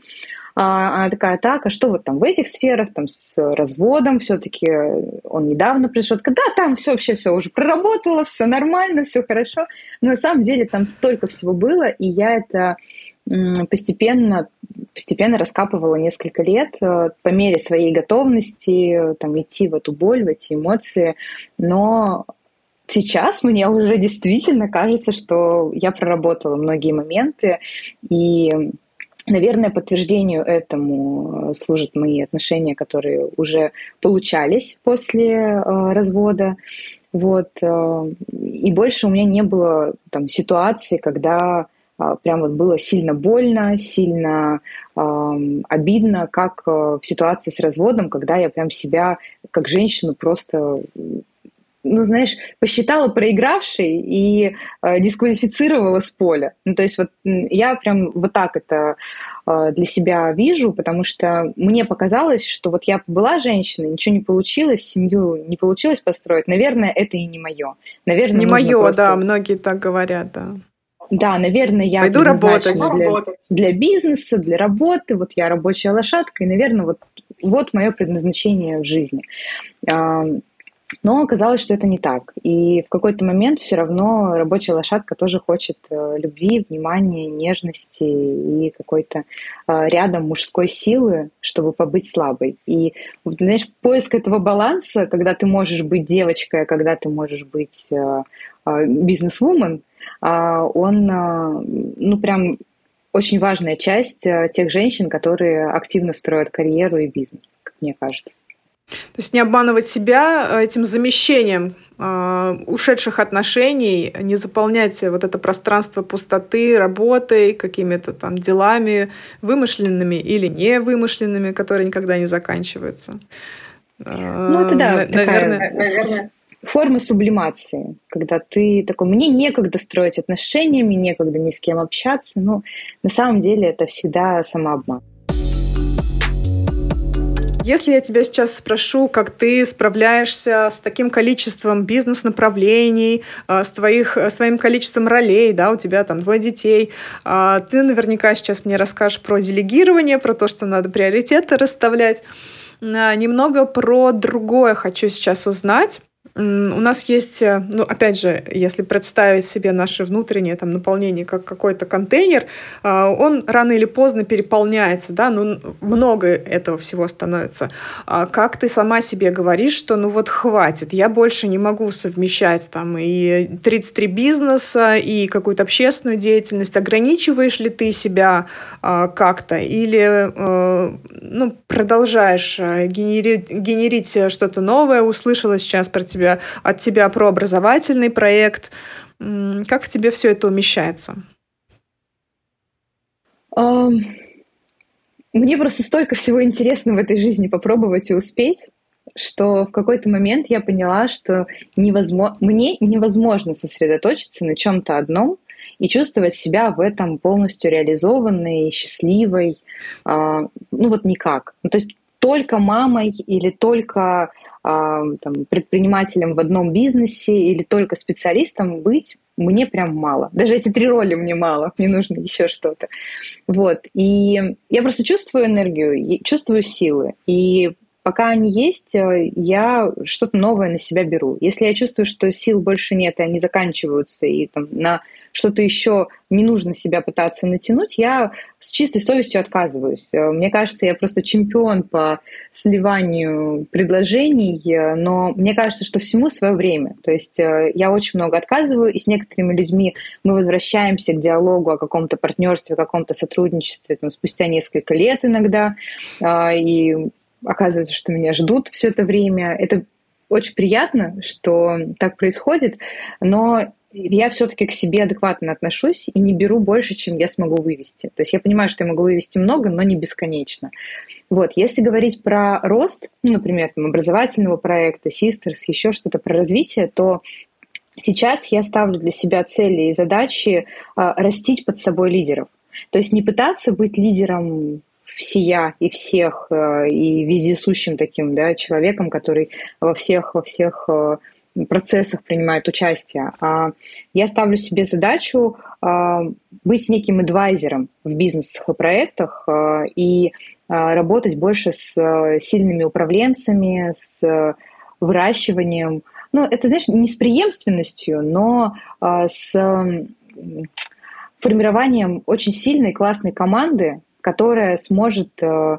она такая, так, а что вот там в этих сферах, там с разводом все-таки он недавно пришел, да, там все вообще все уже проработало, все нормально, все хорошо. Но на самом деле там столько всего было, и я это постепенно, постепенно раскапывала несколько лет э, по мере своей готовности там, идти в эту боль, в эти эмоции. Но сейчас мне уже действительно кажется, что я проработала многие моменты, и Наверное, подтверждению этому э, служат мои отношения, которые уже получались после э, развода. Вот. Э, и больше у меня не было там, ситуации, когда прям вот было сильно больно, сильно э, обидно, как в ситуации с разводом, когда я прям себя как женщину просто ну, знаешь, посчитала проигравшей и э, дисквалифицировала с поля. Ну, то есть вот я прям вот так это э, для себя вижу, потому что мне показалось, что вот я была женщиной, ничего не получилось, семью не получилось построить. Наверное, это и не мое. Наверное, не мое, просто... да, многие так говорят, да. Да, наверное, я Пойду работать. Для, для бизнеса, для работы. Вот я рабочая лошадка, и, наверное, вот, вот мое предназначение в жизни. Но оказалось, что это не так. И в какой-то момент все равно рабочая лошадка тоже хочет э, любви, внимания, нежности и какой-то э, рядом мужской силы, чтобы побыть слабой. И, знаешь, поиск этого баланса, когда ты можешь быть девочкой, а когда ты можешь быть э, бизнес-вумен, он, ну, прям очень важная часть тех женщин, которые активно строят карьеру и бизнес, как мне кажется. То есть не обманывать себя э, этим замещением э, ушедших отношений, не заполнять вот это пространство пустоты работой, какими-то там делами вымышленными или не вымышленными, которые никогда не заканчиваются. Э, ну, это да, наверное, такая, наверное, форма сублимации, когда ты такой, мне некогда строить отношения, мне некогда ни с кем общаться, но на самом деле это всегда самообман. Если я тебя сейчас спрошу, как ты справляешься с таким количеством бизнес-направлений, а, с, твоих, с твоим количеством ролей, да, у тебя там двое детей, а, ты наверняка сейчас мне расскажешь про делегирование, про то, что надо приоритеты расставлять. немного про другое хочу сейчас узнать. У нас есть, э, ну, опять же, если представить себе наше внутреннее там наполнение как какой-то контейнер, а, он рано или поздно переполняется, да, ну, много этого всего становится. А как ты сама себе говоришь, что ну вот хватит, я больше не могу совмещать там и 33 бизнеса, и какую-то общественную деятельность, ограничиваешь ли ты себя а, как-то или ну, продолжаешь генерить, генерить что-то новое, услышала сейчас про тебя тебя, от тебя про образовательный проект. Как в тебе все это умещается? Мне просто столько всего интересного в этой жизни попробовать и успеть, что в какой-то момент я поняла, что невозможно, мне невозможно сосредоточиться на чем-то одном и чувствовать себя в этом полностью реализованной, счастливой, э, ну вот никак. Ну, то есть только мамой или только а, там, предпринимателем в одном бизнесе или только специалистом быть мне прям мало. Даже эти три роли мне мало, мне нужно еще что-то. Вот. И я просто чувствую энергию, чувствую силы. И пока они есть, э, я что-то новое на себя беру. Если я чувствую, что сил больше нет, и они заканчиваются, и там на что-то еще не нужно себя пытаться натянуть, я с чистой совестью отказываюсь. Э, мне кажется, я просто чемпион по сливанию предложений, э, но мне кажется, что всему свое время. То есть я очень много отказываю, и с некоторыми людьми мы возвращаемся к диалогу о каком-то партнерстве, о каком-то сотрудничестве там, спустя несколько лет иногда, и оказывается, что меня ждут все это время. Это очень приятно, что так происходит, но я все-таки к себе адекватно отношусь и не беру больше, чем я смогу вывести. То есть я понимаю, что я могу вывести много, но не бесконечно. Вот, если говорить про рост, ну, например, там, образовательного проекта, Sisters, еще что-то про развитие, то сейчас я ставлю для себя цели и задачи э, растить под собой лидеров. То есть не пытаться быть лидером всея и всех, э, и вездесущим таким да, человеком, который во всех, во всех э, процессах принимает участие. А я ставлю себе задачу э, быть неким адвайзером в бизнесах и проектах и работать больше с сильными управленцами, с выращиванием. Ну, это, знаешь, не с преемственностью, но с формированием очень сильной, классной команды, которая сможет э,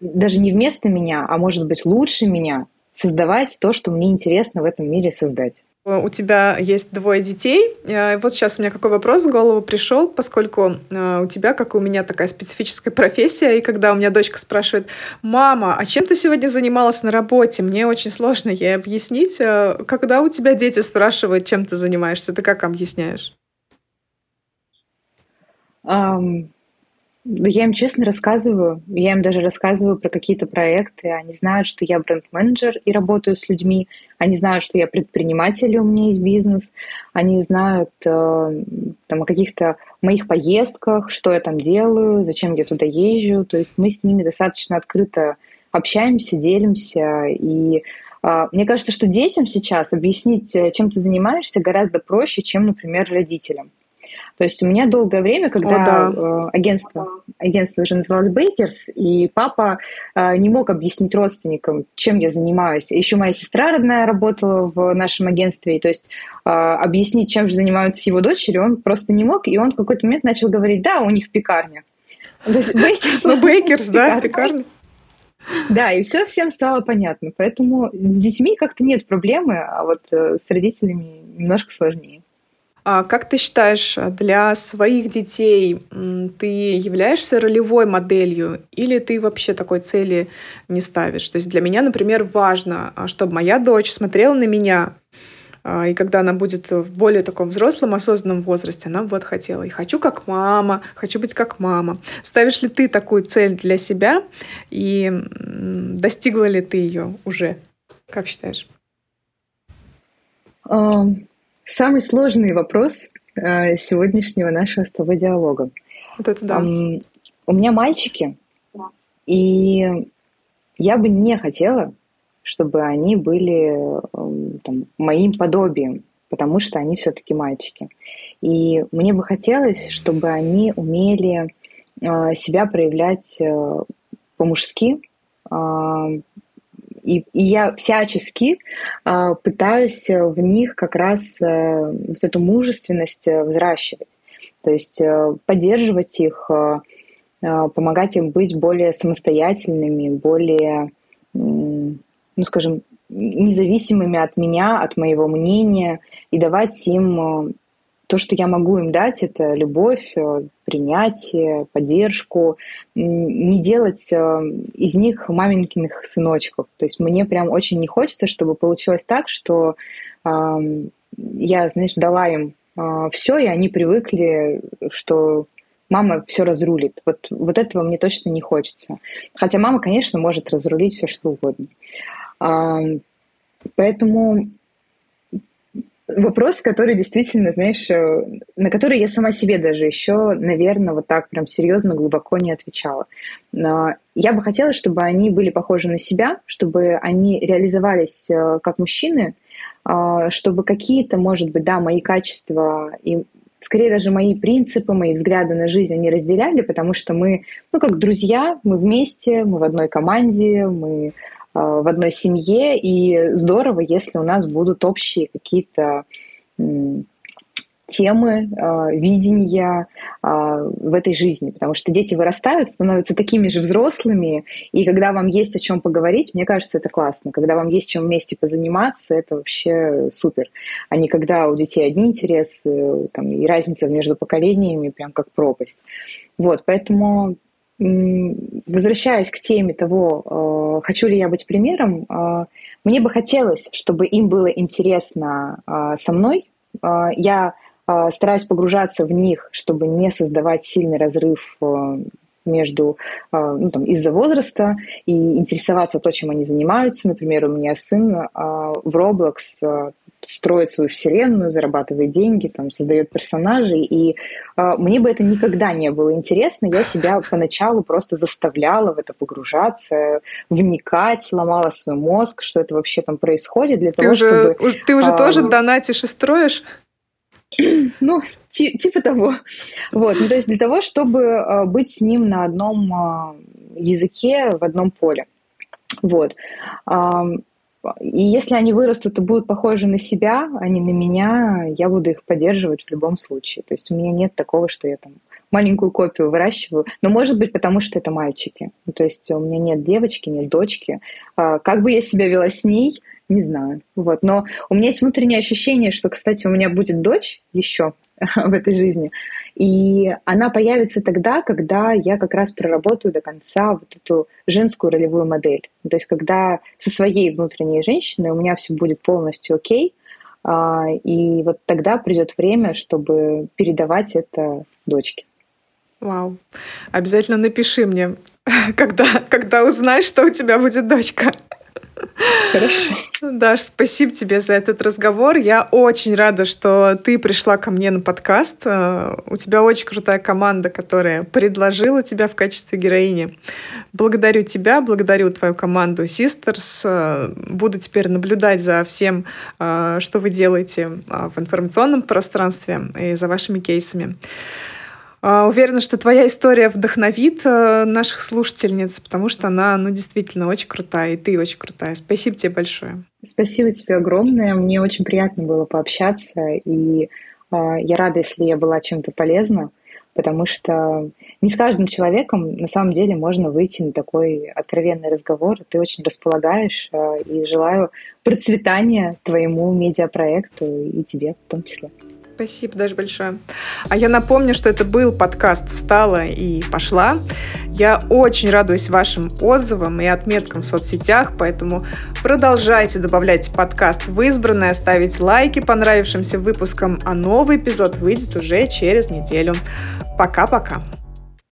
даже не вместо меня, а может быть лучше меня создавать то, что мне интересно в этом мире создать. У тебя есть двое детей. Э, вот сейчас у меня какой вопрос в голову пришел, поскольку э, у тебя, как и у меня, такая специфическая профессия, и когда у меня дочка спрашивает, мама, а чем ты сегодня занималась на работе? Мне очень сложно ей объяснить. Когда у тебя дети спрашивают, чем ты занимаешься, ты как объясняешь? Um, я им честно рассказываю, я им даже рассказываю про какие-то проекты. Они знают, что я бренд-менеджер и работаю с людьми. Они знают, что я предприниматель, у меня есть бизнес. Они знают э, там, о каких-то моих поездках, что я там делаю, зачем я туда езжу. То есть мы с ними достаточно открыто общаемся, делимся. И э, мне кажется, что детям сейчас объяснить, э, чем ты занимаешься, гораздо проще, чем, например, родителям. То есть у меня долгое время, когда О, да. Э, агентство, агентство уже называлось Bakers, и папа э, не мог объяснить родственникам, чем я занимаюсь. Еще моя сестра родная работала в нашем агентстве, и то есть э, объяснить, чем же занимаются его дочери, он просто не мог, и он в какой-то момент начал говорить, да, у них пекарня. То есть Bakers, ну, Bakers, да, пекарня. Да, и все всем стало понятно. Поэтому с детьми как-то нет проблемы, а вот с родителями немножко сложнее. А как ты считаешь, для своих детей ты являешься ролевой моделью или ты вообще такой цели не ставишь? То есть для меня, например, важно, а, чтобы моя дочь смотрела на меня, а, и когда она будет в более таком взрослом, осознанном возрасте, она вот хотела. И хочу как мама, хочу быть как мама. Ставишь ли ты такую цель для себя? И достигла ли ты ее уже? Как считаешь? Самый сложный вопрос э, сегодняшнего нашего с тобой диалога. Вот это да. Um, у меня мальчики, и я бы не хотела, чтобы они были там, моим подобием, потому что они все-таки мальчики. И мне бы хотелось, чтобы они умели э, себя проявлять э, по-мужски, И, и я всячески э, пытаюсь в них как раз э, вот эту мужественность взращивать. То есть э, поддерживать их, э, помогать им быть более самостоятельными, более, ну, скажем, независимыми от меня, от моего мнения, и давать им то, что я могу им дать, это любовь, э, принятие, поддержку. Не делать э, из них маменькиных сыночков. То есть мне прям очень не хочется, чтобы получилось так, что я, знаешь, дала им э, все, и они привыкли, что мама все разрулит. Вот, вот этого мне точно не хочется. Хотя мама, конечно, может разрулить все, что угодно. Поэтому вопрос, который действительно, знаешь, э, на который я сама себе даже еще, наверное, вот так прям серьезно, глубоко не отвечала. Но я бы хотела, чтобы они были похожи на себя, чтобы они реализовались э, как мужчины, а, чтобы какие-то, может быть, да, мои качества и скорее даже мои принципы, мои взгляды на жизнь они разделяли, потому что мы, ну, как друзья, мы вместе, мы в одной команде, мы в одной семье, и здорово, если у нас будут общие какие-то темы, э, видения э, в этой жизни, потому что дети вырастают, становятся такими же взрослыми, и когда вам есть о чем поговорить, мне кажется, это классно. Когда вам есть чем вместе позаниматься, это вообще супер. А не когда у детей одни интересы, там, и разница между поколениями прям как пропасть. Вот, поэтому возвращаясь к теме того, э, хочу ли я быть примером, э, мне бы хотелось, чтобы им было интересно э, со мной. Я стараюсь погружаться в них, чтобы не создавать сильный разрыв между, ну, там, из-за возраста и интересоваться то, чем они занимаются. Например, у меня сын в Roblox строит свою вселенную, зарабатывает деньги, там, создает персонажей. И э, мне бы это никогда не было интересно. Я себя поначалу просто заставляла в это погружаться, вникать, ломала свой мозг, что это вообще там происходит для ты того, уже, чтобы... Ты уже а, тоже донатишь и строишь? Ну, типа того. Вот, ну, то есть для того, чтобы быть с ним на одном языке, в одном поле. Вот. И если они вырастут и будут похожи на себя, а не на меня, я буду их поддерживать в любом случае. То есть у меня нет такого, что я там маленькую копию выращиваю. Но может быть, потому что это мальчики. Ну, то есть у меня нет девочки, нет дочки. А, как бы я себя вела с ней, не знаю. Вот. Но у меня есть внутреннее ощущение, что, кстати, у меня будет дочь еще, в этой жизни. И она появится тогда, когда я как раз проработаю до конца вот эту женскую ролевую модель. То есть когда со своей внутренней женщиной у меня все будет полностью окей, а, и вот тогда придет время, чтобы передавать это дочке. Вау. Обязательно напиши мне, когда, когда узнаешь, что у тебя будет дочка. Хорошо. Даш, спасибо тебе за этот разговор. Я очень рада, что ты пришла ко мне на подкаст. Э, у тебя очень крутая команда, которая предложила тебя в качестве героини. Благодарю тебя, благодарю твою команду Sisters. Э, буду теперь наблюдать за всем, э, что вы делаете в информационном пространстве и за вашими кейсами. А, уверена, что твоя история вдохновит э, наших слушательниц, потому что она, ну, действительно очень крутая, и ты очень крутая. Спасибо тебе большое. Спасибо тебе огромное. Мне очень приятно было пообщаться, и э, я рада, если я была чем-то полезна, потому что не с каждым человеком на самом деле можно выйти на такой откровенный разговор. Ты очень располагаешь, э, и желаю процветания твоему медиапроекту и тебе в том числе. Спасибо даже большое. А я напомню, что это был подкаст «Встала и пошла». Я очень радуюсь вашим отзывам и отметкам в соцсетях, поэтому продолжайте добавлять подкаст в избранное, ставить лайки понравившимся выпускам, а новый эпизод выйдет уже через неделю. Пока-пока.